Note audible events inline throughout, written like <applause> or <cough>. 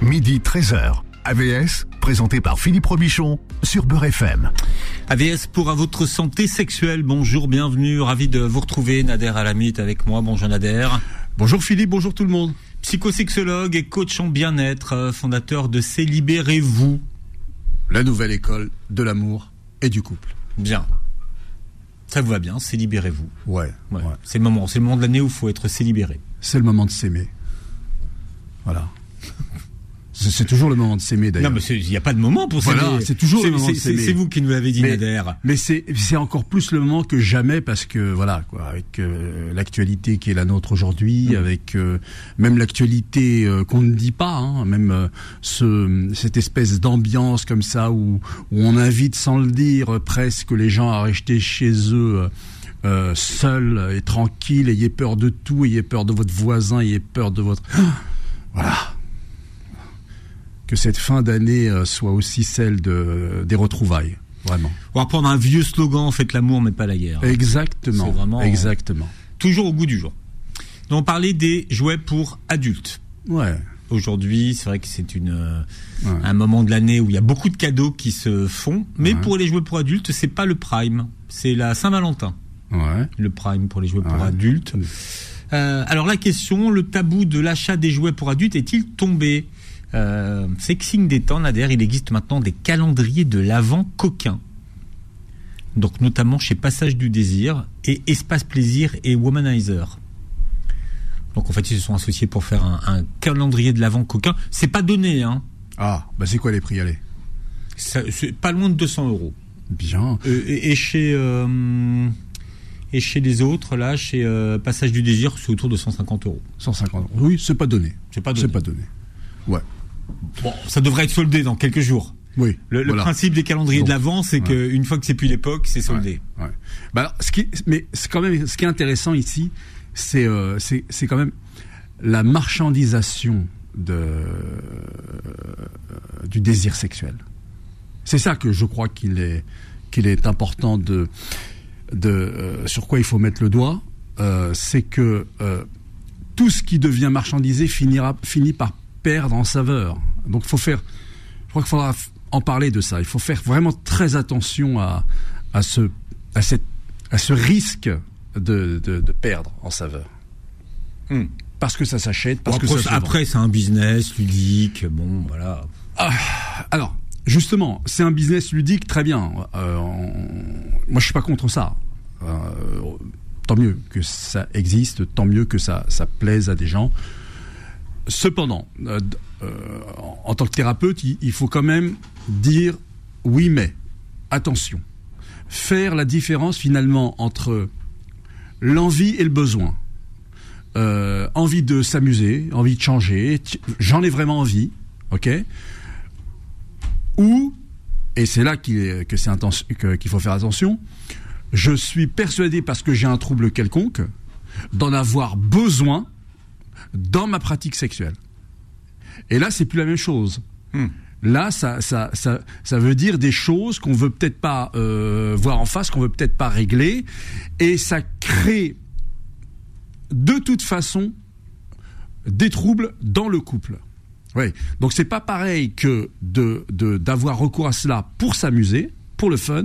midi 13h. AVS, présenté par Philippe Robichon sur Beurre FM. AVS pour à votre santé sexuelle. Bonjour, bienvenue, ravi de vous retrouver. Nader Alamite avec moi. Bonjour Nader. Bonjour Philippe, bonjour tout le monde. Psychosexologue et coach en bien-être, euh, fondateur de C'est Libérez-vous. La nouvelle école de l'amour et du couple. Bien. Ça vous va bien, c'est libérez-vous. Ouais. Ouais. ouais. C'est le moment, c'est le moment de l'année où il faut être célibéré. C'est le moment de s'aimer. Voilà. C'est toujours le moment de s'aimer Non, d'ailleurs. mais c'est- il n'y a pas de moment pour Voilà, s'aimer. c'est toujours le moment de c'est- s'aimer. C'est vous qui nous l'avez dit, Mais- Nader. Mais c'est c'est encore plus le moment que jamais parce que voilà quoi avec euh, l'actualité qui est la nôtre aujourd'hui Mm. avec euh, même l'actualité euh, qu'on ne dit pas hein, même euh, ce cette espèce d'ambiance comme ça où où on invite sans le dire presque les gens à rester chez eux euh, seuls et tranquilles ayez peur de tout ayez peur de votre voisin ayez peur de votre <gasps> voilà que cette fin d'année euh, soit aussi celle de des retrouvailles vraiment On va reprendre un vieux slogan, faites l'amour mais pas la guerre. Exactement. C'est vraiment- Exactement. Toujours au goût du jour. Donc, on parlait des jouets pour adultes. Ouais. Aujourd'hui, c'est vrai que c'est une euh, Ouais. un moment de l'année où il y a beaucoup de cadeaux qui se font, mais Ouais. pour les jouets pour adultes, c'est pas le prime, c'est la Saint-Valentin, Ouais. le prime pour les jouets pour adultes. Euh, alors la question, le tabou de l'achat des jouets pour adultes est-il tombé? Euh, C'est que signe des temps, Nader, il existe maintenant des calendriers de l'avant coquins. Donc notamment chez Passage du Désir et Espace Plaisir et Womanizer. Donc en fait, ils se sont associés pour faire un, un calendrier de l'avant coquin. C'est pas donné, hein. Ah, bah c'est quoi les prix Allez? C'est pas loin de 200 euros. Bien. Euh, et, et chez euh, et chez les autres, là, chez euh, Passage du Désir, c'est autour de 150 euros. 150 euros. Oui, c'est pas donné. C'est pas donné. C'est pas donné. Ouais. Bon, ça devrait être soldé dans quelques jours. Oui. Le, le voilà. principe des calendriers Donc, de l'avant, c'est ouais. qu'une fois que c'est plus l'époque, c'est soldé. Ouais. Bah alors, ce qui, mais c'est quand même, ce qui est intéressant ici, c'est, euh, c'est, c'est quand même la marchandisation de, euh, du désir sexuel. C'est ça que je crois qu'il est, qu'il est important de, de, euh, sur quoi il faut mettre le doigt, euh, c'est que tout ce qui devient marchandisé finira, finit par perdre en saveur. Donc, il faut faire, je crois qu'il faudra en parler de ça. Il faut faire vraiment très attention à, à ce, à cette, à ce risque de, de, de perdre en saveur. Hmm. Parce que ça s'achète, parce Bon, que après, ça après, c'est un business ludique. Bon, voilà. Alors, justement, c'est un business ludique, très bien. Euh, on- Moi, je suis pas contre ça. Euh, tant mieux que ça existe, tant mieux que ça, ça plaise à des gens. Cependant, euh, euh, en- tant que thérapeute, il, faut quand même dire oui, mais attention, faire la différence finalement entre l'envie et le besoin. Euh, envie de s'amuser, envie de changer, j'en ai vraiment envie, ok? Ou, et c'est là qu'il que faut faire attention, je suis persuadé parce que j'ai un trouble quelconque d'en avoir besoin dans ma pratique sexuelle. Et là, c'est plus la même chose. Hmm. Là, ça, ça, ça, ça veut dire des choses qu'on veut peut-être pas euh, voir en face, qu'on veut peut-être pas régler, et ça crée de toute façon des troubles dans le couple. Oui. Donc c'est pas pareil que de de- d'avoir recours à cela pour s'amuser, pour le fun,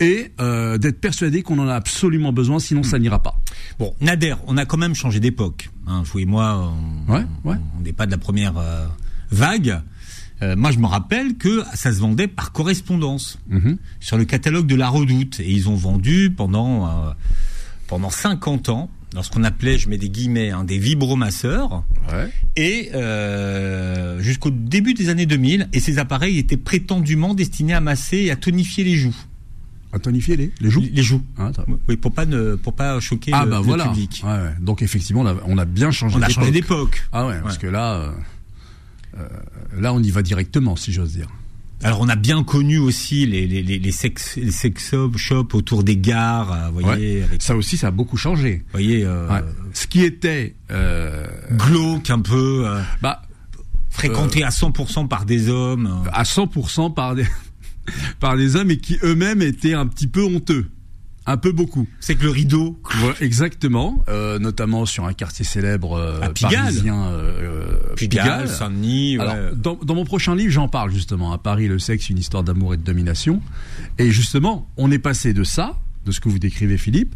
et euh, d'être persuadé qu'on en a absolument besoin, sinon ça n'ira pas. Bon, Nader, on a quand même changé d'époque. Hein, vous et moi, on Ouais, ouais. on n'est pas de la première euh, vague. Euh, moi, je me rappelle que ça se vendait par correspondance Mhm. sur le catalogue de la Redoute, et ils ont vendu pendant euh, pendant 50 ans, lorsqu'on appelait, je mets des guillemets, hein, des vibromasseurs, Ouais. et euh, jusqu'au début des années 2000, et ces appareils étaient prétendument destinés à masser et à tonifier les joues. À tonifier les, les joues. Les joues. Hein, ça- Oui, pour pas ne, pour pas choquer ah le, bah le voilà. public. Ouais, ouais. Donc effectivement, on a, on a bien changé On a changé d'époque. d'époque. Ah ouais, parce que là, euh, euh, là, on y va directement, si j'ose dire. Alors on a bien connu aussi les, les, les, sex, les sex shops autour des gares, euh, vous voyez, Ouais. avec, Ça aussi, ça a beaucoup changé. vous voyez, euh, Ouais. Ce qui était, euh, glauque un peu, euh, bah, fréquenté à 100% par des hommes. euh. à 100% par des <laughs> par des hommes et qui eux-mêmes étaient un petit peu honteux. un peu beaucoup. C'est que le rideau. Ouais, exactement, euh, notamment sur un quartier célèbre euh, À Pigalle. parisien, euh, Pigalle, Saint-Denis. Alors, dans, dans mon prochain livre, j'en parle justement. À Paris, le sexe, une histoire d'amour et de domination. Et justement, on est passé de ça, de ce que vous décrivez, Philippe,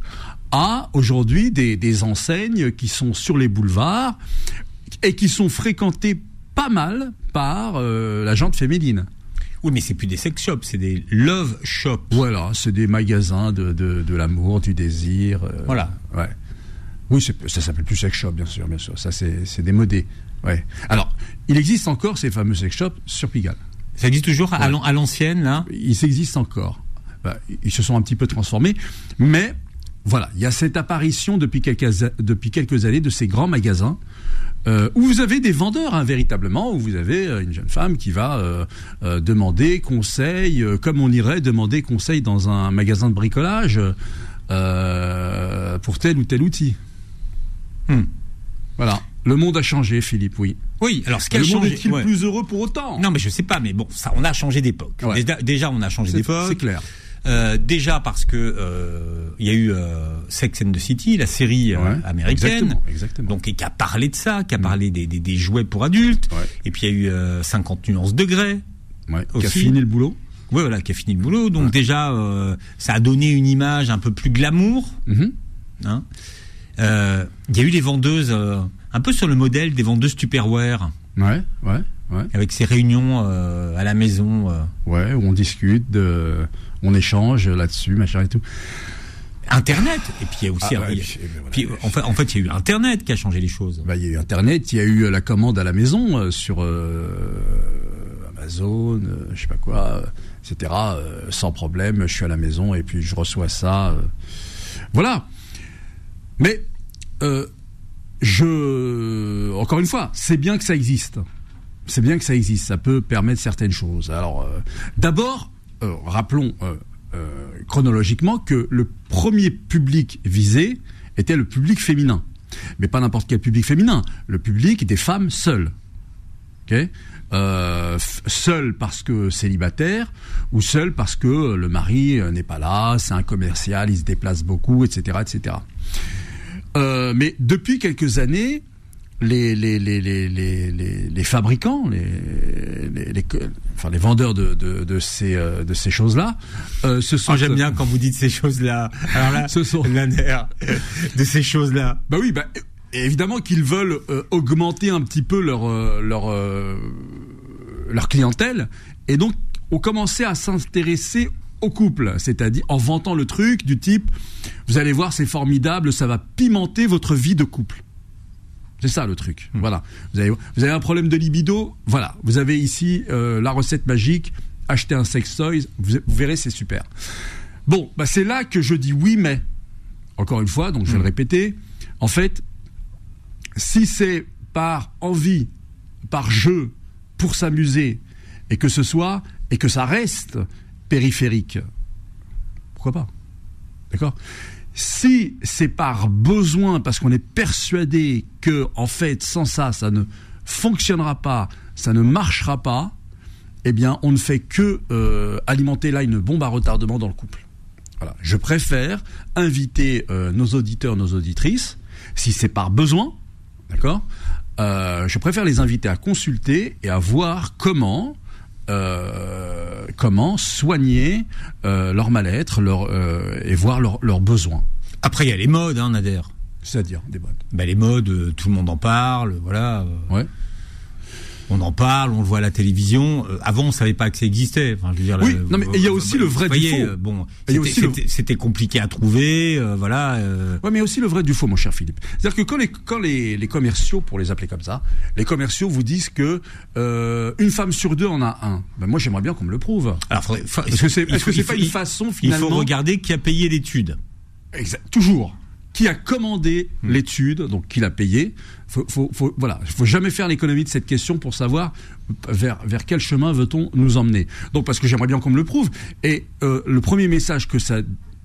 à aujourd'hui des, des enseignes qui sont sur les boulevards et qui sont fréquentées pas mal par euh, la gente féminine. Oui, mais c'est plus des sex shops, c'est des love shops. Voilà, c'est des magasins de, de, de l'amour, du désir. euh, Voilà. Ouais. Oui, ça s'appelle plus sex shop, bien sûr, bien sûr. Ça, c'est démodé. Ouais. Alors, il existe encore ces fameux sex shops sur Pigalle. Ça existe toujours Ouais. à l'ancienne, là? Ils existent encore. Bah, ils se sont un petit peu transformés, mais voilà, il y a cette apparition depuis quelques, depuis quelques années de ces grands magasins euh, où vous avez des vendeurs, hein, véritablement, où vous avez euh, une jeune femme qui va euh, demander conseil, comme on irait demander conseil dans un magasin de bricolage pour tel ou tel outil. Hmm. Voilà. Le monde a changé, Philippe, oui. Oui, alors ce qui a le monde changé. est-il ouais. plus heureux pour autant? Non, mais je sais pas, mais bon, ça, on a changé d'époque. Ouais. Déjà, déjà, on a changé d'époque. c'est clair. Euh, déjà parce que euh, il y a eu euh, Sex and the City, la série Ouais, américaine, Exactement, exactement. donc et qui a parlé de ça, qui a parlé des, des, des jouets pour adultes. Ouais. Et puis il y a eu euh, 50 nuances degrés. Ouais, qui a fini le boulot. Ouais, voilà, qui a fini le boulot. Donc déjà, ça a donné une image un peu plus glamour. Mhm. hein. Il y a eu les vendeuses, un peu sur le modèle des vendeuses Tupperware, Ouais, ouais, ouais. avec ces réunions euh, à la maison. euh. Ouais, où on discute, de- on échange là-dessus, machin et tout. Internet. Et puis il y a aussi, Ah ouais, il y a- puis, voilà. puis, en fait, en fait, il y a eu Internet qui a changé les choses. Bah, il y a eu Internet, il y a eu euh, la commande à la maison euh, sur euh, Amazon, euh, je sais pas quoi, etc. sans problème, je suis à la maison et puis je reçois ça. Voilà. Mais je, encore une fois, c'est bien que ça existe. C'est bien que ça existe. Ça peut permettre certaines choses. Alors, d'abord, euh, rappelons euh, euh, chronologiquement que le premier public visé était le public féminin. Mais pas n'importe quel public féminin. Le public des femmes seules. Ok f- seul parce que célibataire ou seul parce que le mari n'est pas là, c'est un commercial, il se déplace beaucoup, etc., mais depuis quelques années, les, les, les, les, les, les, les fabricants, les, enfin, les vendeurs de, de, de ces, euh, de ces choses-là, euh, se sont... Oh, J'aime bien quand vous dites ces choses-là. Alors là, <laughs> Ce sont- de ces choses-là. Bah oui, bah, évidemment qu'ils veulent euh, augmenter un petit peu leur euh, leur leur clientèle et donc ont commencé à s'intéresser au couple, c'est-à-dire en vantant le truc du type vous allez voir c'est formidable, ça va pimenter votre vie de couple. C'est ça le truc. Voilà. Vous avez vous avez un problème de libido, voilà, vous avez ici euh, la recette magique, achetez un sex toys, vous, vous verrez c'est super. Bon, bah c'est là que je dis oui mais. Encore une fois, donc je vais le répéter, en fait, si c'est par envie, par jeu, pour s'amuser, et que ce soit, et que ça reste périphérique, pourquoi pas? D'accord? Si c'est par besoin, parce qu'on est persuadé que, en fait, sans ça, ça ne fonctionnera pas, ça ne marchera pas, eh bien, on ne fait que euh, alimenter là une bombe à retardement dans le couple. Voilà. Je préfère inviter euh, nos auditeurs, nos auditrices, si c'est par besoin, d'accord euh, Je préfère les inviter à consulter et à voir comment euh, comment soigner euh, leur mal-être leur, euh, et voir leurs besoins. Après, il y a les modes, hein, Nader. C'est-à-dire des bonnes. Bah, les modes, tout le monde en parle, voilà. Ouais. On en parle, on le voit à la télévision. Euh, avant, on savait pas que ça existait. Enfin, je veux dire, Oui, non, mais il y a aussi le vrai du voyez, faux. euh, Bon, Il y a c'était- compliqué à trouver, euh, voilà. euh, Ouais, mais aussi le vrai du faux, mon cher Philippe. C'est-à-dire que quand les quand les, les commerciaux, pour les appeler comme ça, les commerciaux vous disent que euh, une femme sur deux en a un. Ben moi, j'aimerais bien qu'on me le prouve. Alors, faudrait- Est-ce que c'est il il pas une il- façon Il finalement faut regarder qui a payé l'étude. Exact. Toujours. Qui a commandé Hmm. l'étude, donc qui l'a payé. Faut, faut, faut, voilà, il faut jamais faire l'économie de cette question pour savoir vers, vers quel chemin veut-on nous emmener. Donc parce que j'aimerais bien qu'on me le prouve. Et euh, le premier message que ça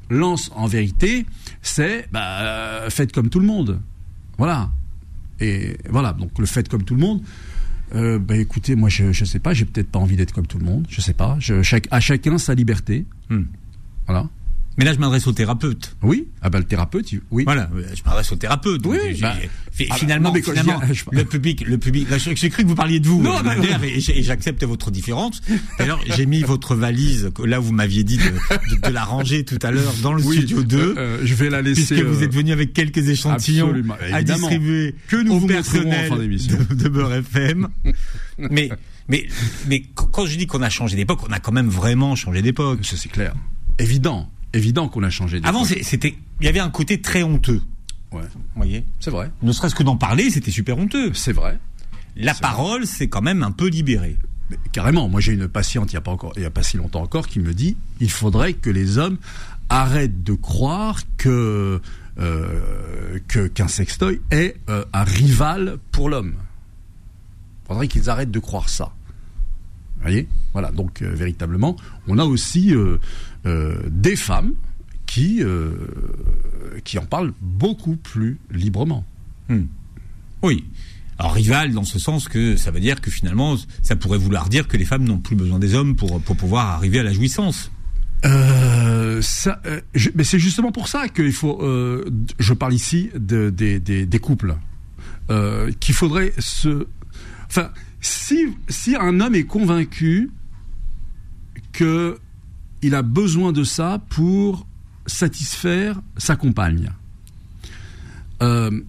lance en vérité, c'est bah, euh, faites comme tout le monde. Voilà. Et voilà, donc le faites comme tout le monde. Euh, bah écoutez, moi je je sais pas, j'ai peut-être pas envie d'être comme tout le monde, je sais pas. Je, chaque, à chacun sa liberté. Hmm. Voilà. Mais là, je m'adresse au thérapeute. Oui, ah bah le thérapeute, oui. Voilà, euh, je m'adresse au thérapeute. Oui, bah, ah, finalement, non, dis- le public, le public. là, J'ai cru que vous parliez de vous, Non, euh, non. et j'accepte votre différence. D'ailleurs, j'ai mis votre valise que là vous m'aviez dit de, de- de la ranger tout à l'heure dans le Oui, studio 2. euh, euh, je vais la laisser. Puisque vous euh, êtes venu avec quelques échantillons à distribuer Que nous au vous montrerons en personnel fin de, de Beurre FM. <laughs> mais, mais, mais qu- quand je dis qu'on a changé d'époque, on a quand même vraiment changé d'époque. Ça c'est clair. Évident, évident qu'on a changé. Avant, c'était, il y avait un côté très honteux. Ouais, Vous voyez? C'est vrai, Ne serait-ce que d'en parler, c'était super honteux. c'est vrai. La parole, c'est quand même un peu libéré. Mais carrément, moi j'ai une patiente il y a pas encore, il y a pas si longtemps encore, qui me dit il faudrait que les hommes arrêtent de croire que euh, qu'un sextoy est euh, un rival pour l'homme. Il faudrait qu'ils arrêtent de croire ça. Vous voyez Voilà, donc euh, véritablement, on a aussi euh, euh, des femmes qui qui en parlent beaucoup plus librement. Oui. Alors rival dans ce sens que ça veut dire que finalement ça pourrait vouloir dire que les femmes n'ont plus besoin des hommes pour pour pouvoir arriver à la jouissance. Euh, ça, euh, je- mais c'est justement pour ça qu'il faut. euh, je parle ici de, des- des- des couples qu'il faudrait se. Enfin, si si un homme est convaincu que il a besoin de ça pour satisfaire sa compagne, euh,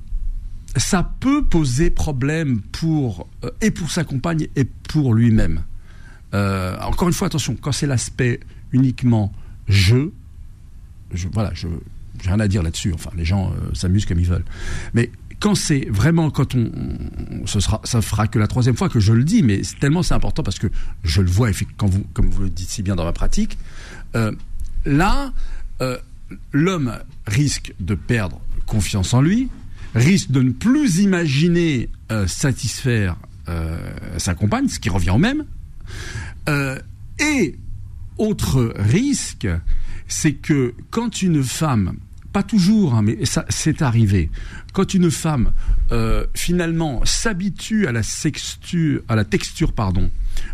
ça peut poser problème pour euh, et pour sa compagne et pour lui-même. Euh, encore une fois, attention, quand c'est l'aspect uniquement je, voilà, je j'ai rien à dire là-dessus. Enfin, les gens s'amusent comme ils veulent. Mais quand c'est vraiment quand on, on- ce sera, ça fera que la troisième fois que je le dis, mais tellement c'est important parce que je le vois quand vous, comme vous le dites si bien dans ma pratique. euh, là, euh, l'homme risque de perdre confiance en lui, risque de ne plus imaginer euh, satisfaire sa compagne, ce qui revient au même. Et autre risque, c'est que quand une femme, pas toujours, hein, mais ça c'est arrivé, quand une femme euh, finalement s'habitue à la sexture, à la texture, pardon,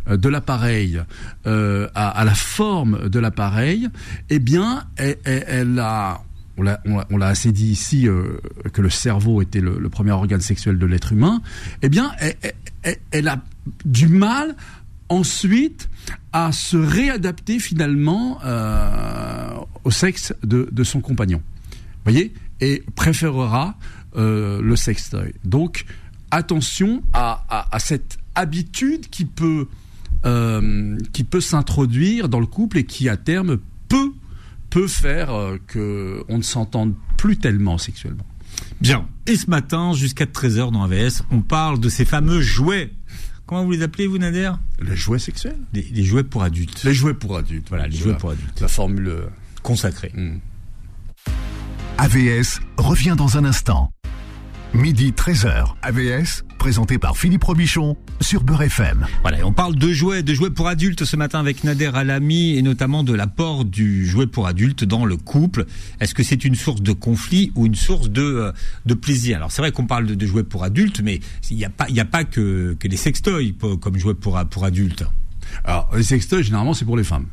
euh, de l'appareil, euh, à, la forme de l'appareil, eh bien, elle, a on l'a- assez dit ici que le cerveau était le, premier organe sexuel de l'être humain. Eh bien, elle, a du mal ensuite à se réadapter finalement au sexe de son compagnon. Vous voyez Et préférera euh, le sextoy. Donc, attention à, à- à cette habitude qui peut, euh, qui peut s'introduire dans le couple et qui, à terme, peut, peut faire euh, que on ne s'entende plus tellement sexuellement. Bien. Et ce matin, jusqu'à 13h dans AVS, on parle de ces fameux jouets. Comment vous les appelez, vous, Nader? Les jouets sexuels les, les jouets pour adultes. Les jouets pour adultes. Voilà, les jouets la- pour adultes. La formule. euh, Consacrés. AVS revient dans un instant. Midi 13h. AVS, présenté par Philippe Robichon sur Beurre FM. Voilà, et on parle de jouets, de jouets pour adultes ce matin avec Nader Alami et notamment de l'apport du jouet pour adultes dans le couple. Est-ce que c'est une source de conflit ou une source de, euh, de plaisir? Alors c'est vrai qu'on parle de, de jouets pour adultes, mais il n'y a pas, y a pas que, que les sextoys comme jouets pour, pour adultes. Alors, les sextoys, généralement, c'est pour les femmes.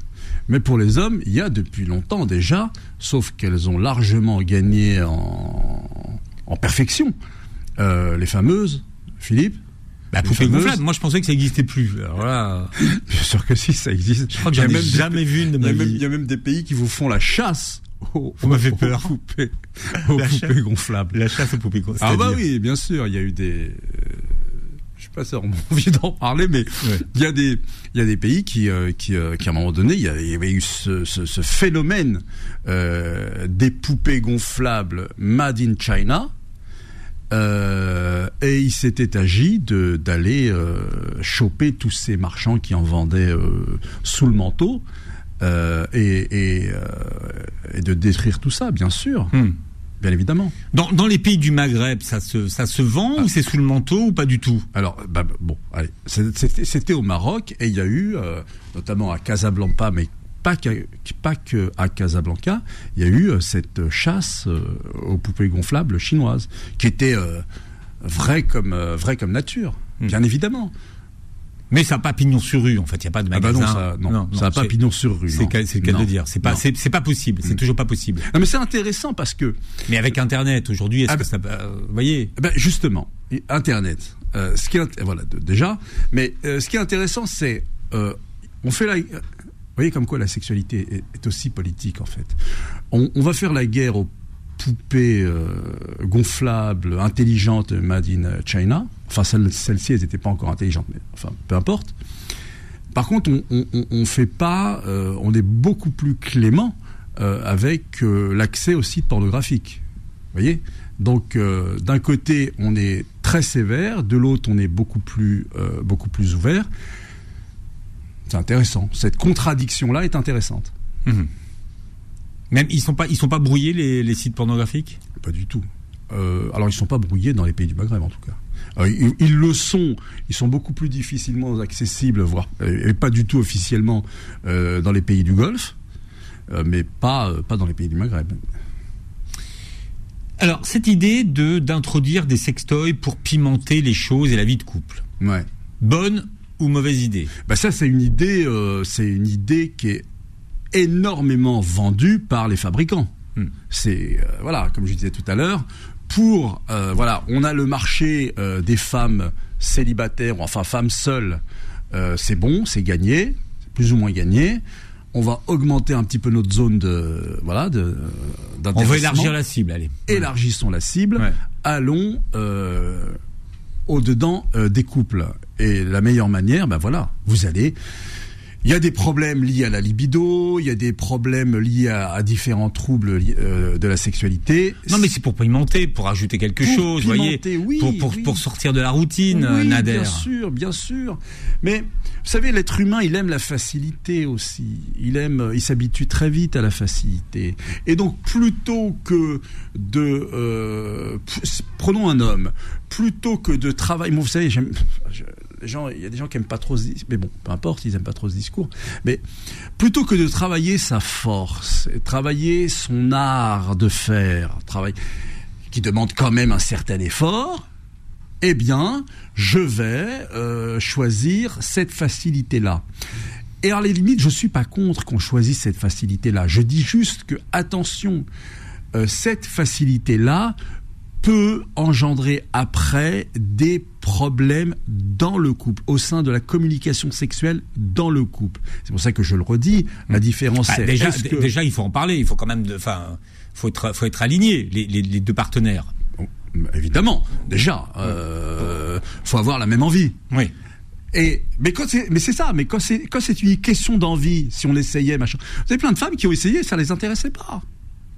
Mais pour les hommes, il y a depuis longtemps déjà, sauf qu'elles ont largement gagné en, en perfection, euh, les fameuses, Philippe Les poupée gonflable, moi je pensais que ça n'existait plus. Alors <laughs> Bien sûr que si, ça existe. je crois que j'en Il y ai même jamais vu une de Il y, ma a même, vie. il y a même des pays qui vous font la chasse aux, Vous m'avez <laughs> peur. poupées, aux La poupées chasse. gonflables. La chasse aux poupées gonflables. Ah bah oui, bien sûr, il y a eu des... je sais pas si on a <laughs> envie d'en parler, mais Ouais. il y a des il y a des pays qui euh, qui, euh, qui à un moment donné il y, avait eu ce, ce, ce phénomène euh, des poupées gonflables made in China. Et il s'était agi de d'aller choper tous ces marchands qui en vendaient sous le manteau et, et, et de détruire tout ça, bien sûr, Hmm. Bien évidemment. Dans, dans les pays du Maghreb, ça se, ça se vend ou c'est sous le manteau ou pas du tout? Alors, bah, bon, allez, c'était au Maroc et il y a eu, euh, notamment à Casablanca, mais pas, qu'à- pas que à Casablanca, il y a eu euh, cette chasse euh, aux poupées gonflables chinoises, qui était euh, vraie comme vraie comme nature, Hmm. bien évidemment. Mais ça n'a pas pignon sur rue, en fait. Il n'y a pas de Ah bah magasin. non, ça, non, ça n'a pas pignon sur rue. C'est le cas- de dire. C'est pas, c'est pas possible. C'est toujours pas possible. Non, mais c'est intéressant parce que Mais avec Internet aujourd'hui, est-ce Ah que bah- ça, euh, vous voyez Eh ben justement, et Internet. euh, ce qui est, voilà déjà, mais euh, ce qui est intéressant, c'est euh, on fait la. Vous voyez comme quoi la sexualité est, est aussi politique en fait. On, on va faire la guerre aux poupées euh, gonflables, intelligentes, made in China. Enfin, celles- celles-ci, elles n'étaient pas encore intelligentes, mais enfin, peu importe. Par contre, on, fait pas, euh, on est beaucoup plus clément euh, avec euh, l'accès aux sites pornographiques. Vous voyez? Donc, euh, d'un côté, on est très sévère, de l'autre, on est beaucoup plus, euh, beaucoup plus ouvert. C'est intéressant. Cette contradiction-là est intéressante. Mhm. Même ils sont pas, ils sont pas brouillés les, les sites pornographiques? Pas du tout. Euh, alors, ils ne sont pas brouillés dans les pays du Maghreb, en tout cas. Euh, ils, ils le sont. Ils sont beaucoup plus difficilement accessibles, voire euh, et pas du tout officiellement euh, dans les pays du Golfe, mais pas, pas dans les pays du Maghreb. Alors cette idée de d'introduire des sextoys pour pimenter les choses et la vie de couple, Ouais. bonne ou mauvaise idée? Bah ça, c'est une idée, euh, c'est une idée qui est énormément vendue par les fabricants. Hmm. C'est euh, voilà, comme je disais tout à l'heure, pour euh, voilà, on a le marché euh, des femmes célibataires, ou enfin femmes seules. C'est bon, c'est gagné, plus ou moins gagné. On va augmenter un petit peu notre zone de voilà de On veut élargir la cible, allez. élargissons la cible, Ouais. allons au-dedans euh, des couples. Et la meilleure manière, ben voilà, vous allez. Il y a des problèmes liés à la libido, il y a des problèmes liés à, à différents troubles li- euh, de la sexualité. Non mais c'est pour pimenter, pour ajouter quelque Pour chose, vous voyez, pimenter, oui, pour, pour, oui. pour sortir de la routine, euh, Oui, Nader. Bien sûr, bien sûr. Mais vous savez, l'être humain, il aime la facilité aussi. Il aime, il s'habitue très vite à la facilité. Et donc, plutôt que de, euh, prenons un homme, plutôt que de travailler. Moi, vous savez, j'aime. <laughs> les il y a des gens qui aiment pas trop ce dis- mais bon, peu importe, ils aiment pas trop ce discours. Mais plutôt que de travailler sa force, travailler son art de faire, travail qui demande quand même un certain effort, eh bien, je vais euh, choisir cette facilité-là. Et à la limite, je suis pas contre qu'on choisisse cette facilité-là. Je dis juste que, attention, euh, cette facilité-là peut engendrer après des problèmes dans le couple, au sein de la communication sexuelle dans le couple. C'est pour ça que je le redis, la différence Bah, déjà, est-ce que- déjà, il faut en parler. Il faut quand même, enfin, faut être, faut être aligné les, les, les deux partenaires. Bon, évidemment, déjà, euh, faut avoir la même envie. Oui. Et mais quand c'est mais c'est ça, mais quand c'est quand c'est une question d'envie, si on essayait machin. Vous avez plein de femmes qui ont essayé, ça les intéressait pas.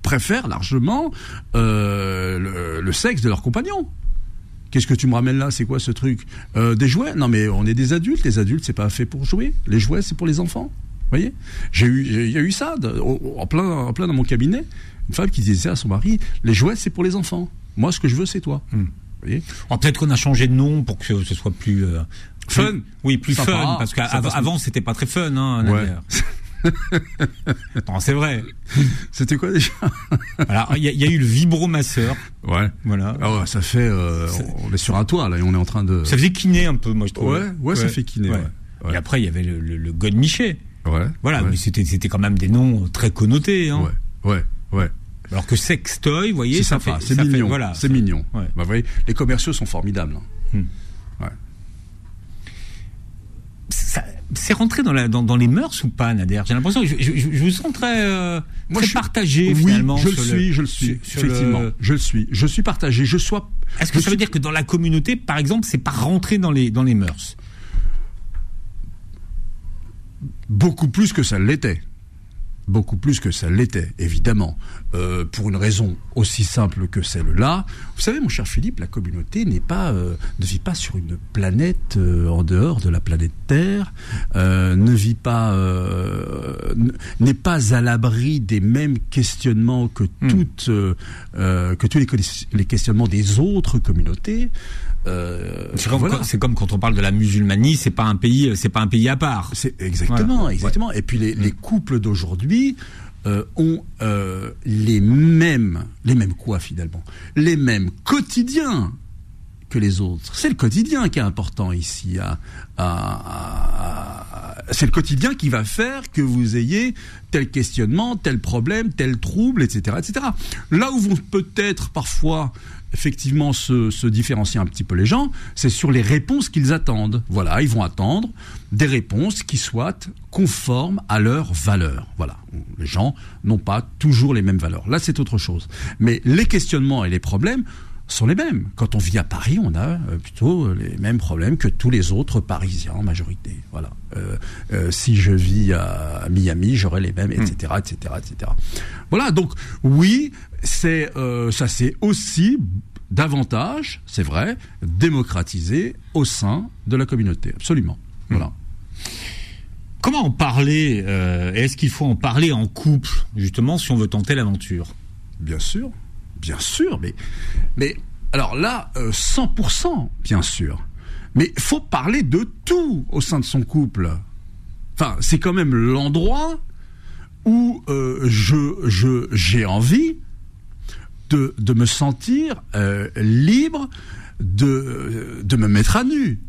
Préfèrent largement euh, le, le sexe de leur compagnon. Qu'est-ce que tu me ramènes là? C'est quoi ce truc? Euh, Des jouets? Non mais on est des adultes. Les adultes c'est pas fait pour jouer. Les jouets c'est pour les enfants. Vous voyez? J'ai eu il y a eu ça de- au- en plein en plein dans mon cabinet. Une femme qui disait à son mari les jouets c'est pour les enfants. Moi ce que je veux c'est toi. Vous voyez? Alors, Peut-être qu'on a changé de nom pour que ce soit plus euh, Fun. Oui, plus Sympa. fun parce qu'avant c'était pas très fun, hein. Ouais. <laughs> <laughs> Non, c'est vrai. C'était quoi déjà? Alors il y, a- il y a eu le vibromasseur, Ouais. voilà. Ah ouais, ça fait. euh, Ça- on est sur un toit là et on est en train de. Ça faisait kiné un peu, moi je trouve. Ouais, ouais, ça fait kiné, ouais. Ouais. Et après il y avait le, le, le God Miché. Ouais. Voilà, ouais. mais c'était c'était quand même des noms très connotés. Hein. Ouais, ouais, ouais. Alors que sextoy, vous voyez, C'est sympa, c'est fait- mignon. voilà, c'est mignon. ouais. Bah, vous voyez, les commerciaux sont formidables. hein. Ça- C'est rentré dans, la, dans, dans les mœurs ou pas, Nader? J'ai l'impression que je, je, je- vous sens très, euh, Moi, très je suis- partagé Oui, finalement. je le suis, je le suis. sur- effectivement, le- je le suis. Je suis partagé. Je sois. Est-ce que ça veut dire que dans la communauté, par exemple, c'est pas rentré dans les, dans les mœurs? Beaucoup plus que ça l'était. Beaucoup plus que ça l'était, évidemment. Euh, pour une raison aussi simple que celle-là. Vous savez, mon cher Philippe, la communauté n'est pas, euh, ne vit pas sur une planète euh, en dehors de la planète Terre, euh, ne vit pas, euh, n'est pas à l'abri des mêmes questionnements que Hmm. toutes, euh, que tous les, les questionnements des autres communautés. Euh, C'est comme, voilà. quand- c'est comme quand on parle de la musulmanie, c'est pas un pays, c'est pas un pays à part. C'est exactement, Voilà. exactement. Et puis les, les couples d'aujourd'hui euh, ont euh, les mêmes, les mêmes quoi finalement, les mêmes quotidiens que les autres. C'est le quotidien qui est important ici. C'est le quotidien qui va faire que vous ayez tel questionnement, tel problème, tel trouble, etc., etc. Là où vont peut-être parfois effectivement se, se, différencier un petit peu les gens, c'est sur les réponses qu'ils attendent. Voilà, ils vont attendre des réponses qui soient conformes à leurs valeurs. Voilà, les gens n'ont pas toujours les mêmes valeurs. Là, c'est autre chose. Mais les questionnements et les problèmes sont les mêmes. Quand on vit à Paris, on a euh, plutôt les mêmes problèmes que tous les autres Parisiens en majorité. Voilà. Euh, euh, si je vis à Miami, j'aurai les mêmes, etc., etc., etc. Voilà. Donc oui, c'est ça, c'est aussi davantage, c'est vrai, démocratisé au sein de la communauté. Absolument. Voilà. Comment en parler Est-ce qu'il faut en parler en couple, justement, si on veut tenter l'aventure? Bien sûr. Bien sûr, mais, mais alors là, 100%, euh, bien sûr. Mais il faut parler de tout au sein de son couple. Enfin, c'est quand même l'endroit où euh, j'ai envie de, de, me sentir euh, libre de, de me mettre à nu,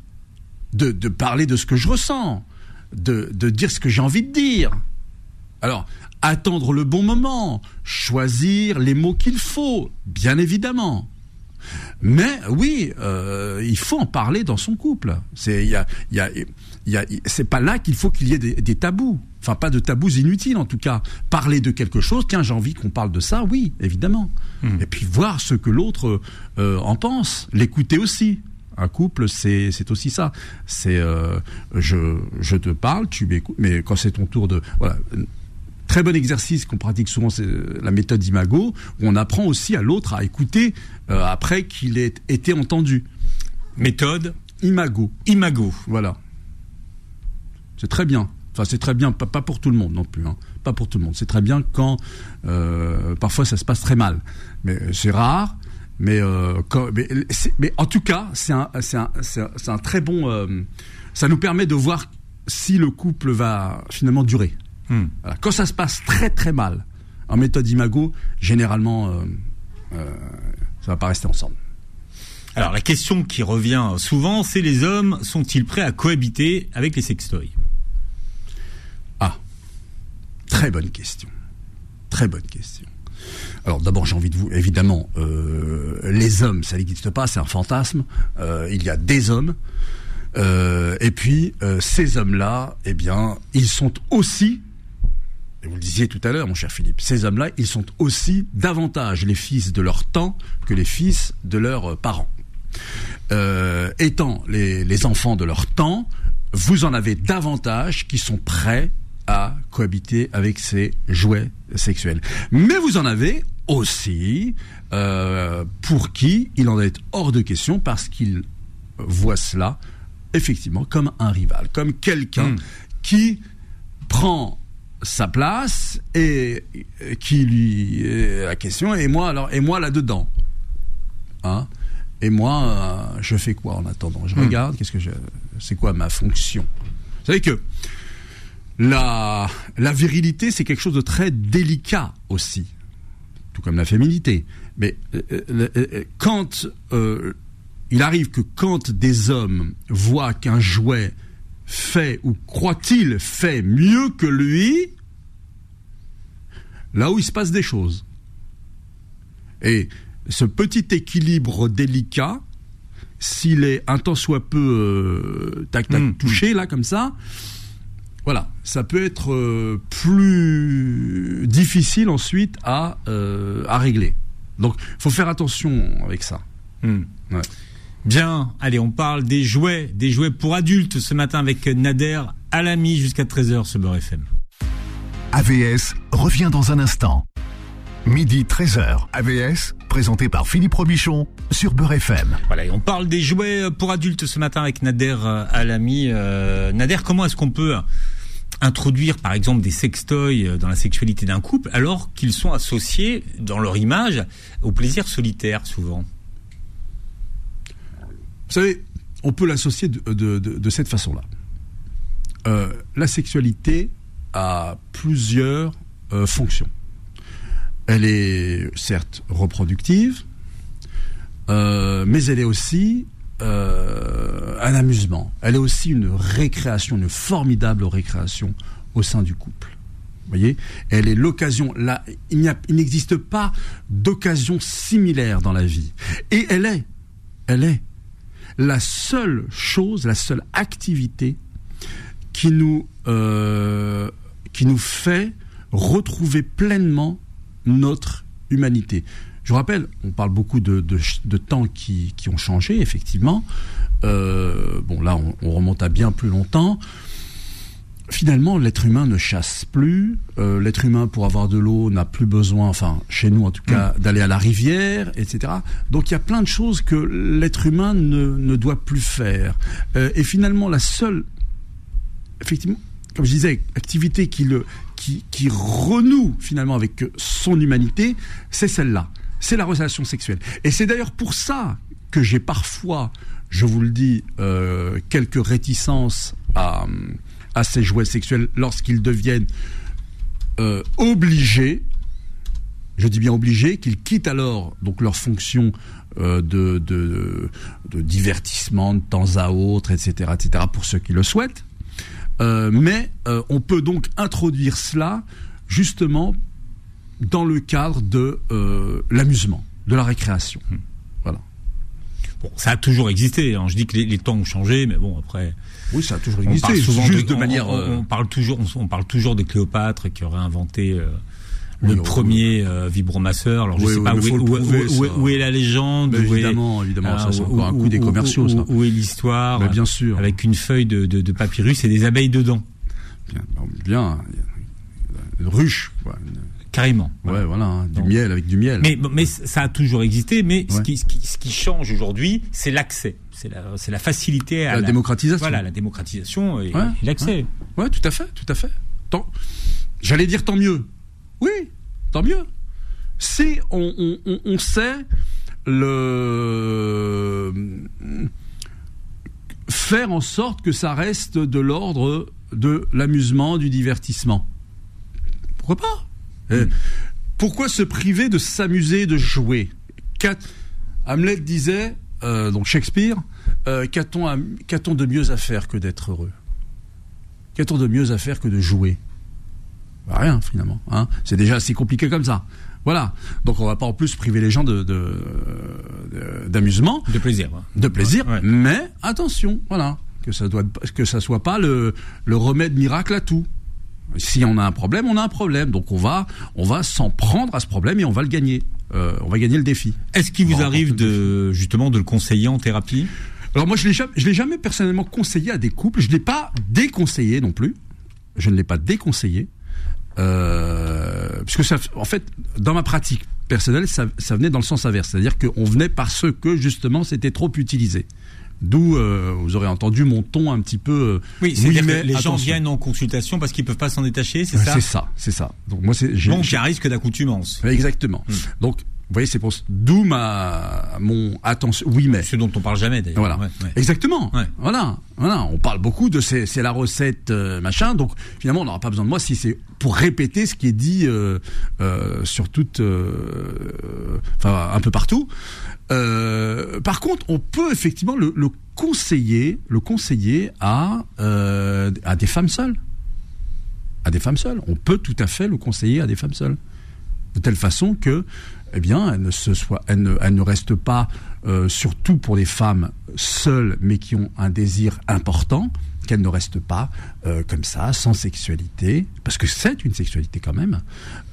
de, de parler de ce que je ressens, de, de dire ce que j'ai envie de dire. Alors, attendre le bon moment, choisir les mots qu'il faut, bien évidemment. Mais oui, euh, il faut en parler dans son couple. C'est a, y a, c'est pas là qu'il faut qu'il y ait des, tabous. Enfin, pas de tabous inutiles en tout cas. Parler de quelque chose, tiens, j'ai envie qu'on parle de ça, oui, évidemment. Hmm. Et puis voir ce que l'autre euh, en pense, l'écouter aussi. Un couple, c'est c'est aussi ça. C'est euh, je je te parle, tu m'écoutes, mais quand c'est ton tour de voilà Très bon exercice qu'on pratique souvent, c'est la méthode Imago, où on apprend aussi à l'autre à écouter euh, après qu'il ait été entendu. Méthode Imago. Imago. Voilà. C'est très bien. Enfin, c'est très bien, pas, pour tout le monde non plus. Hein. Pas pour tout le monde. C'est très bien quand euh, parfois ça se passe très mal. Mais euh, c'est rare. Mais, mais, en tout cas, c'est un, un, un, très bon. ça nous permet de voir si le couple va finalement durer. Hmm. Quand ça se passe très très mal, en méthode Imago, généralement, euh, euh, ça va pas rester ensemble. Alors la question qui revient souvent, c'est les hommes sont-ils prêts à cohabiter avec les sextoys très bonne question. Très bonne question. Alors d'abord j'ai envie de vous, évidemment, euh, les hommes, ça n'existe pas, c'est un fantasme. il y a des hommes. et puis ces hommes-là, eh bien, ils sont aussi vous le disiez tout à l'heure, mon cher Philippe, ces hommes-là, ils sont aussi davantage les fils de leur temps que les fils de leurs parents. Euh, étant les, enfants de leur temps, vous en avez davantage qui sont prêts à cohabiter avec ces jouets sexuels. Mais vous en avez aussi euh, pour qui il en est hors de question parce qu'ils voient cela effectivement comme un rival, comme quelqu'un hmm. qui prend sa place et qui lui la question et moi alors et moi là dedans hein et moi euh, je fais quoi en attendant? Je hmm. regarde qu'est-ce que je c'est quoi ma fonction? Vous savez que la la virilité c'est quelque chose de très délicat aussi. Tout comme la féminité. Mais euh, euh, quand il arrive que quand des hommes voient qu'un jouet fait ou croit-il fait mieux que lui, là où il se passe des choses. Et ce petit équilibre délicat, s'il est un tant soit peu euh, tac tac mmh, touché là comme ça, voilà, ça peut être euh, plus difficile ensuite à euh, à régler. Donc, faut faire attention avec ça. Mmh. Bien, allez, on parle des jouets, des jouets pour adultes ce matin avec Nader Alami jusqu'à 13h sur Beurre FM. AVS revient dans un instant. Midi 13h, AVS, présenté par Philippe Robichon sur Beurre FM. Voilà, on parle des jouets pour adultes ce matin avec Nader Alami. Euh, Nader, comment est-ce qu'on peut introduire par exemple des sextoys dans la sexualité d'un couple alors qu'ils sont associés dans leur image au plaisir solitaire souvent vous savez, on peut l'associer de, cette façon-là. Euh, la sexualité a plusieurs euh, fonctions. Elle est certes reproductive, euh, mais elle est aussi euh, un amusement. Elle est aussi une récréation, une formidable récréation au sein du couple. Vous voyez? Elle est l'occasion. Là, il n'existe pas d'occasion similaire dans la vie. Et elle est, elle est la seule chose, la seule activité qui nous, euh, qui nous fait retrouver pleinement notre humanité. Je vous rappelle, on parle beaucoup de, de, temps qui, qui, ont changé, effectivement. Euh, bon, là, on, on, remonte à bien plus longtemps. Finalement, l'être humain ne chasse plus. Euh, l'être humain, pour avoir de l'eau, n'a plus besoin, enfin, chez nous en tout cas, mm. d'aller à la rivière, etc. Donc, il y a plein de choses que l'être humain ne, ne, doit plus faire. Euh, et finalement, la seule, effectivement, comme je disais, activité qui le, qui, qui renoue finalement avec son humanité, c'est celle-là c'est la relation sexuelle. Et c'est d'ailleurs pour ça que j'ai parfois, je vous le dis, euh, quelques réticences à, ces jouets sexuels lorsqu'ils deviennent euh, obligés. Je dis bien obligés, qu'ils quittent alors donc leur fonction euh, de, de, de, divertissement de temps à autre, etc., etc., pour ceux qui le souhaitent. mais on peut donc introduire cela justement dans le cadre de euh, l'amusement, de la récréation. Hmm. Voilà. Bon, ça a toujours existé. Hein. Je dis que les, temps ont changé, mais bon après. Oui, ça a toujours existé. souvent juste de, manière. Euh, on, parle toujours, on, parle toujours de Cléopâtre qui aurait inventé. Euh, le premier vibromasseur. Alors je sais pas où, est la légende. évidemment, évidemment, ça c'est encore un coup des commerciaux. Ça. Où est l'histoire Bien sûr. Avec une feuille de, de, papyrus et des abeilles dedans. Bien, bien. Une ruche. Quoi. Carrément. Ouais, voilà, hein, du miel avec du miel. Mais, mais ça a toujours existé, mais ce, qui, ce, qui, ce qui change aujourd'hui, c'est l'accès. C'est la, c'est la facilité à la, démocratisation. Voilà, la démocratisation et, l'accès. Ouais. tout à fait, tout à fait. Tant, j'allais dire tant mieux. Oui, tant mieux. Si on, on, on sait le faire en sorte que ça reste de l'ordre de l'amusement, du divertissement. Pourquoi pas? Euh, pourquoi se priver de s'amuser, de jouer? Hamlet disait, euh, donc Shakespeare, euh, qu'a-t-on de mieux à faire que d'être heureux? Qu'a-t-on de mieux à faire que de jouer? Bah, Rien, finalement. Hein. C'est déjà assez compliqué comme ça. Voilà. Donc on va pas en plus priver les gens de d'amusement, de, plaisir, de plaisir. Mais attention, voilà, que ça doit que ça soit pas le, le remède miracle à tout. Si on a un problème, on a un problème. Donc on va, on va s'en prendre à ce problème et on va le gagner. Euh, on va gagner le défi. Est-ce qu'il vous arrive de justement de le conseiller en thérapie? Alors moi je l'ai je l'ai jamais personnellement conseillé à des couples. Je l'ai pas déconseillé non plus. Je ne l'ai pas déconseillé. Euh, puisque ça, en fait, dans ma pratique personnelle, ça, ça venait dans le sens inverse, c'est-à-dire qu'on venait parce que justement c'était trop utilisé. D'où euh, vous aurez entendu mon ton un petit peu. Euh, oui, c'est les gens viennent en consultation parce qu'ils peuvent pas s'en détacher, c'est ça. C'est ça, c'est ça. Donc moi c'est. Donc il y a un risque d'accoutumance. Exactement. Hmm. Donc vous voyez, c'est pour d'où ma mon attention. Oui, mais ce dont on parle jamais d'ailleurs. Voilà, exactement. Voilà, voilà. On parle beaucoup de c'est c'est la recette euh, machin. Donc finalement, on n'aura pas besoin de moi si c'est pour répéter ce qui est dit euh, euh, sur toute, enfin un peu partout. Par contre, on peut effectivement le, le conseiller, le conseiller à à des femmes seules, à des femmes seules. On peut tout à fait le conseiller à des femmes seules de telle façon que eh bien, elle ne, se reste pas, euh, surtout pour les femmes seules, mais qui ont un désir important, qu'elle ne reste pas euh, comme ça, sans sexualité, parce que c'est une sexualité quand même.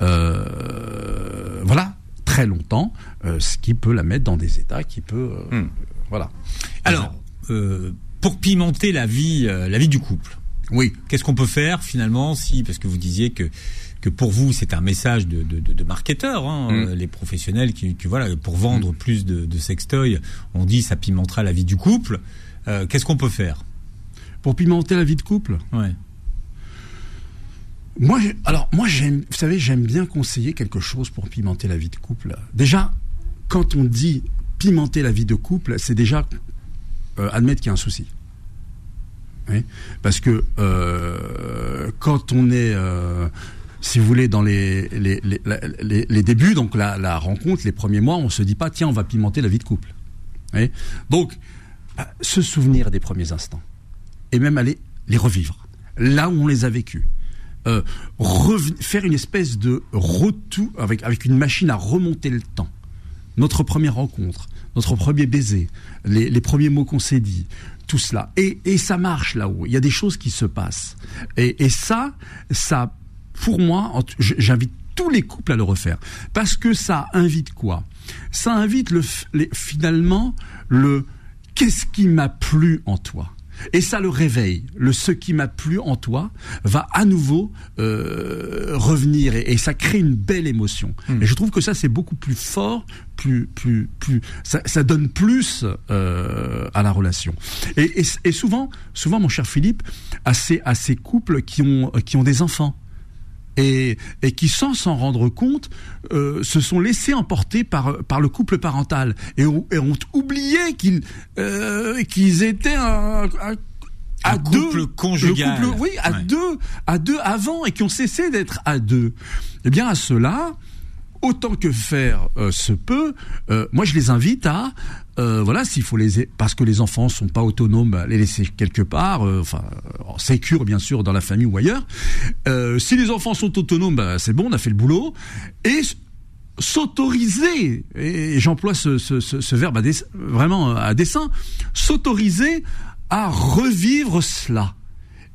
Euh, voilà, très longtemps, ce qui peut la mettre dans des états qui peut, hmm. voilà. Alors, pour pimenter la vie, la vie du couple. Oui. Qu'est-ce qu'on peut faire finalement si, parce que vous disiez que que pour vous c'est un message de, de, de marketeur, hein, mm. euh, les professionnels qui, voilà pour vendre mm. plus de, de sextoys, on dit ça pimentera la vie du couple. Euh, qu'est-ce qu'on peut faire? Pour pimenter la vie de couple? Ouais. Moi, alors moi j'aime, vous savez, j'aime bien conseiller quelque chose pour pimenter la vie de couple. Déjà, quand on dit pimenter la vie de couple, c'est déjà euh, admettre qu'il y a un souci. Parce que euh, quand on est si vous voulez, dans les, les, débuts, donc la, la, rencontre, les premiers mois, on se dit pas, tiens, on va pimenter la vie de couple. donc, se souvenir des premiers instants et même aller les revivre là où on les a vécus. Euh, faire une espèce de retour avec, avec une machine à remonter le temps. Notre première rencontre, notre premier baiser, les, les premiers mots qu'on s'est dit, tout cela. Et, et ça marche là-haut. Il y a des choses qui se passent. Et, et ça, ça, pour moi, j'invite tous les couples à le refaire. Parce que ça invite quoi? Ça invite le, finalement le qu'est-ce qui m'a plu en toi? Et ça le réveille. Le ce qui m'a plu en toi va à nouveau euh, revenir et, ça crée une belle émotion. Hmm. Et je trouve que ça c'est beaucoup plus fort, plus plus plus ça, ça donne plus euh, à la relation. Et, et, et, souvent, souvent mon cher Philippe, à ces à ces couples qui ont qui ont des enfants et, et qui, sans s'en rendre compte, euh, se sont laissés emporter par, par le couple parental et, ont, oublié qu'ils euh, qu'ils étaient un, à couple conjugal. oui, à deux, à deux avant et qui ont cessé d'être à deux. Eh bien, à cela, autant que faire euh, se peut, euh, moi je les invite à euh, voilà s'il faut les parce que les enfants sont pas autonomes, les laisser quelque part, enfin en sécure bien sûr dans la famille ou ailleurs. si les enfants sont autonomes, bah, c'est bon, on a fait le boulot et s'autoriser et j'emploie ce, verbe à vraiment à dessein, s'autoriser à revivre cela.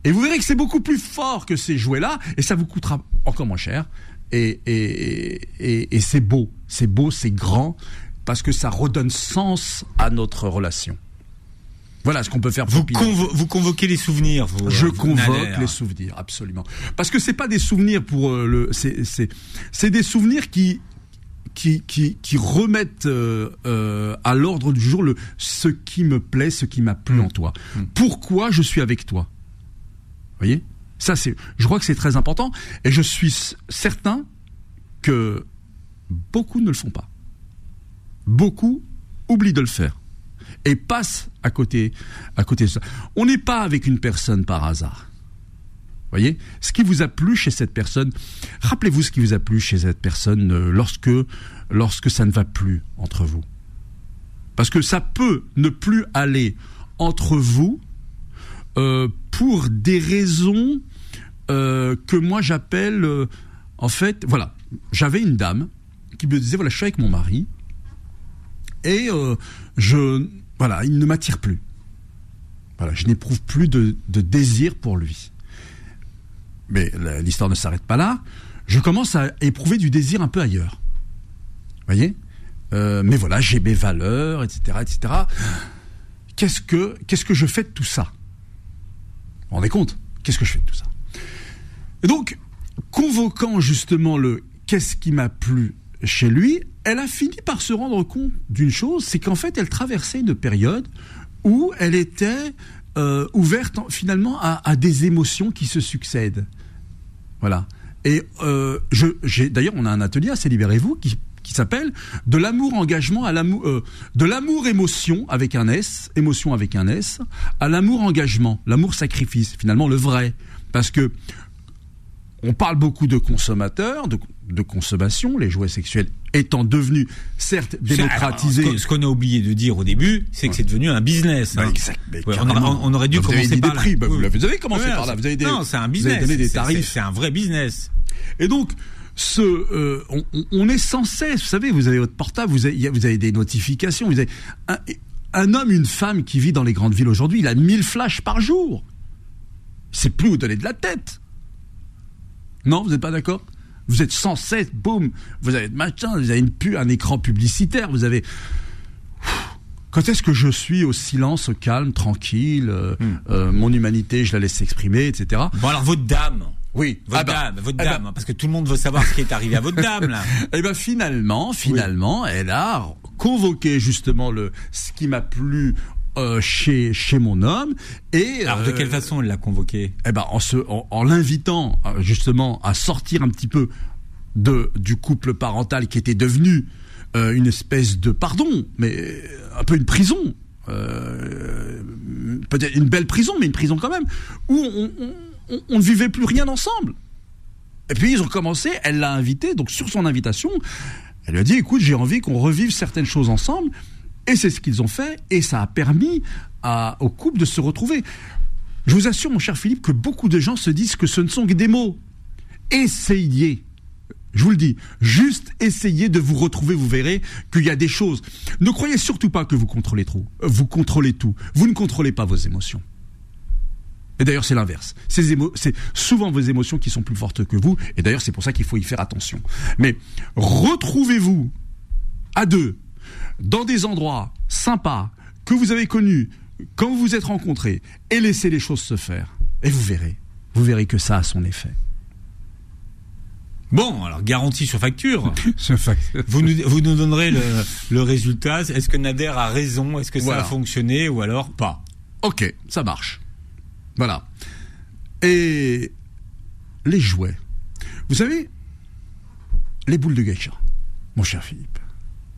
Et vous verrez que c'est beaucoup plus fort que ces jouets-là, et ça vous coûtera encore moins cher et, et, et, c'est beau, c'est beau, c'est grand, parce que ça redonne sens à notre relation. Voilà ce qu'on peut faire. Vous, vous convoquez les souvenirs. Vous, Je convoque les souvenirs, absolument. Parce que c'est pas des souvenirs pour euh, le, c'est c'est des souvenirs qui qui, qui, qui remettent euh, euh, à l'ordre du jour le ce qui me plaît, ce qui m'a plu en mmh. toi. Mmh. Pourquoi je suis avec toi? Voyez? Ça, c'est, je crois que c'est très important, et je suis certain que beaucoup ne le font pas. Beaucoup oublient de le faire et passent à côté, de ça. On n'est pas avec une personne par hasard. Voyez, ce qui vous a plu chez cette personne, rappelez-vous ce qui vous a plu chez cette personne euh, lorsque ça ne va plus entre vous. Parce que ça peut ne plus aller entre vous euh, pour des raisons euh, que moi j'appelle, euh, en fait, voilà, j'avais une dame qui me disait, voilà, je suis avec mon mari, et je, voilà, il ne m'attire plus. Voilà, je n'éprouve plus de, désir pour lui. Mais l'histoire ne s'arrête pas là. Je commence à éprouver du désir un peu ailleurs. Voyez? Mais voilà, j'ai mes valeurs, etc., etc. Qu'est-ce que qu'est-ce que je fais de tout ça? Vous vous rendez compte? Qu'est-ce que je fais de tout ça? Et donc, convoquant justement le qu'est-ce qui m'a plu chez lui, elle a fini par se rendre compte d'une chose, c'est qu'en fait, elle traversait une période où elle était euh, ouverte finalement à, des émotions qui se succèdent. Voilà. Et euh, d'ailleurs, on a un atelier à Libérez-vous qui qui s'appelle de l'amour engagement à l'amour euh, de l'amour émotion avec un S, émotion avec un S, à l'amour engagement, l'amour sacrifice, finalement le vrai, parce que on parle beaucoup de consommateurs, de, consommation, les jouets sexuels étant devenus certes démocratisés. ce qu'on a oublié de dire au début, c'est que c'est devenu un business. Hein. on, aurait dû commencer par là. Bah, vous, avez commencé par là. Vous avez non, c'est un business. C'est un vrai business. Et donc, ce, euh, on, est sans cesse, vous savez, vous avez votre portable, vous avez, vous avez des notifications, vous avez un, homme, une femme qui vit dans les grandes villes aujourd'hui, il a 1000 flashs par jour. C'est plus vous donner de la tête. Non, vous n'êtes pas d'accord? Vous êtes sans cesse, boum, vous avez machin, vous avez une pu, un écran publicitaire, vous avez. Quand est-ce que je suis au silence, au calme, tranquille, euh, hmm. euh, mon humanité, je la laisse s'exprimer, etc. Bon alors votre dame, oui, votre ah bah, dame, votre eh dame, bah. parce que tout le monde veut savoir ce qui est arrivé à votre dame là. <laughs> Eh ben finalement, finalement, elle a convoqué justement le ce qui m'a plu euh, chez chez mon homme et alors de quelle euh, façon elle l'a convoqué? Eh ben en se en, l'invitant euh, justement à sortir un petit peu de du couple parental qui était devenu une espèce de pardon, mais un peu une prison. peut-être une belle prison, mais une prison quand même, où on, on on, ne vivait plus rien ensemble. Et puis ils ont commencé, elle l'a invité, donc sur son invitation, elle lui a dit écoute, j'ai envie qu'on revive certaines choses ensemble. Et c'est ce qu'ils ont fait, et ça a permis au couple de se retrouver. Je vous assure, mon cher Philippe, que beaucoup de gens se disent que ce ne sont que des mots. Essayez. Je vous le dis, juste essayez de vous retrouver, vous verrez qu'il y a des choses. Ne croyez surtout pas que vous contrôlez tout. Vous contrôlez tout. Vous ne contrôlez pas vos émotions. Et d'ailleurs, c'est l'inverse. C'est souvent vos émotions qui sont plus fortes que vous. Et d'ailleurs, c'est pour ça qu'il faut y faire attention. Mais retrouvez-vous à deux, dans des endroits sympas, que vous avez connus, quand vous vous êtes rencontrés, et laissez les choses se faire. Et vous verrez. Vous verrez que ça a son effet. Bon, alors garantie sur facture. <laughs> vous, nous, vous nous donnerez le, résultat. Est-ce que Nader a raison? Est-ce que ça a fonctionné ou alors pas? Ok, ça marche. Voilà. Et les jouets. Vous savez, les boules de geisha, mon cher Philippe.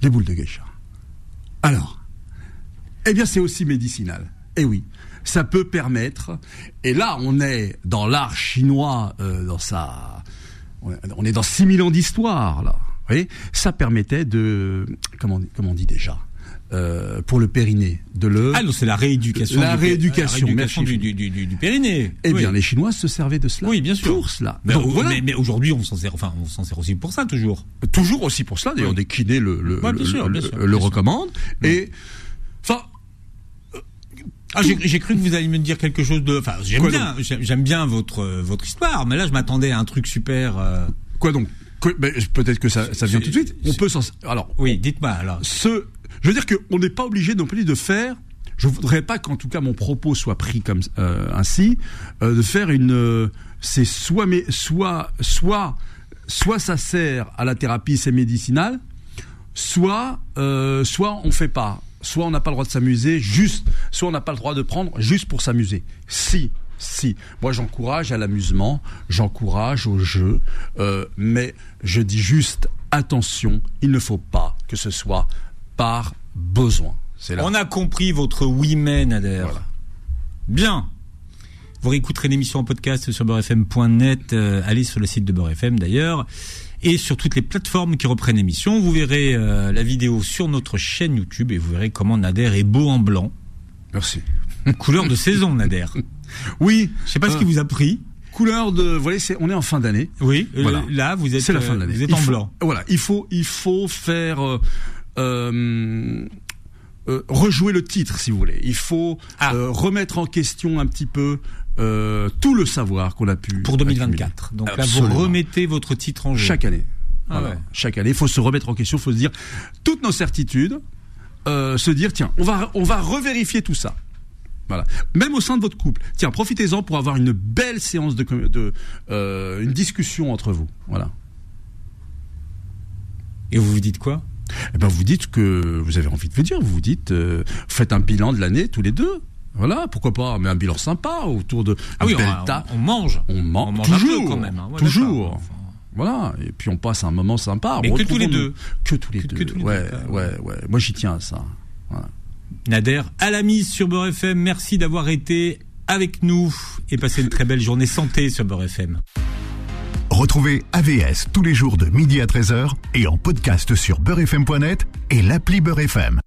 Les boules de geisha. Alors, eh bien, c'est aussi médicinal. Eh oui, ça peut permettre. Et là, on est dans l'art chinois, euh, dans sa. On est dans 6000 ans d'histoire, là. Vous voyez Ça permettait de. Comment, comment on dit déjà? Euh, pour le périnée de le ah non c'est la rééducation la rééducation, du, du, du, du, périnée. Eh bien les chinois se servaient de cela oui bien sûr. pour cela. Mais, mais, aujourd'hui on s'en sert enfin on s'en sert aussi pour ça toujours. Toujours aussi pour cela. D'ailleurs des kinés le le, le, le, recommandent. Et enfin ah, j'ai cru que vous alliez me dire quelque chose de. Enfin, j'aime bien, j'aime bien votre votre histoire, mais là, je m'attendais à un truc super. Euh, Quoi donc? Ben, Peut-être que ça, ça vient tout de suite. On peut s'en. Alors. Oui, dites-moi alors. Ce je veux dire qu'on n'est pas obligé non plus de faire. Je voudrais pas qu'en tout cas mon propos soit pris comme euh, ainsi, euh, de faire une. Euh, c'est soit mais soit soit soit ça sert à la thérapie, c'est médicinal, soit soit on fait pas, soit on n'a pas le droit de s'amuser juste, soit on n'a pas le droit de prendre juste pour s'amuser. Si si. Moi, j'encourage à l'amusement, j'encourage au jeu, mais je dis juste attention, il ne faut pas que ce soit par besoin. On a compris votre oui mais Nader. Bien. Vous réécouterez l'émission en podcast sur beurrefm.net. Euh, allez sur le site de Beurrefm d'ailleurs. Et sur toutes les plateformes qui reprennent l'émission. Vous verrez euh, la vidéo sur notre chaîne YouTube et vous verrez comment Nader est beau en blanc. Merci. <laughs> Couleur de saison, Nader. Oui. Je sais pas ce qui euh, vous a pris couleur de, vous voyez, c'est, on est en fin d'année. Oui. Voilà. Là, vous êtes, la fin d'année. Vous êtes en blanc. Voilà. Il faut, il faut faire, euh, euh, rejouer le titre, si vous voulez. Il faut ah. euh, remettre en question un petit peu tout le savoir qu'on a pu pour 2024. Donc là, vous remettez votre titre en jeu chaque année. Ah chaque année, il faut se remettre en question, il faut se dire toutes nos certitudes, se dire tiens, on va on va revérifier tout ça. Voilà. Même au sein de votre couple. Tiens, profitez-en pour avoir une belle séance de, de une discussion entre vous. Voilà. Et vous vous dites quoi? Eh ben vous dites que vous avez envie de vous dire, vous vous dites, euh, faites un bilan de l'année tous les deux. Voilà, pourquoi pas, mais un bilan sympa autour de ah oui, on, mange, on, mange, toujours, quand même, hein. toujours. Voilà, et puis on passe un moment sympa. Mais que tous les deux. Que tous les deux. ouais, ouais, ouais. Moi j'y tiens à ça. Nader, à la mise sur Beurre FM. Merci d'avoir été avec nous et passé une très belle journée santé sur Beurre FM. Retrouvez AVS tous les jours de midi à 13h et en podcast sur beurrefm.net et l'appli Beurrefm.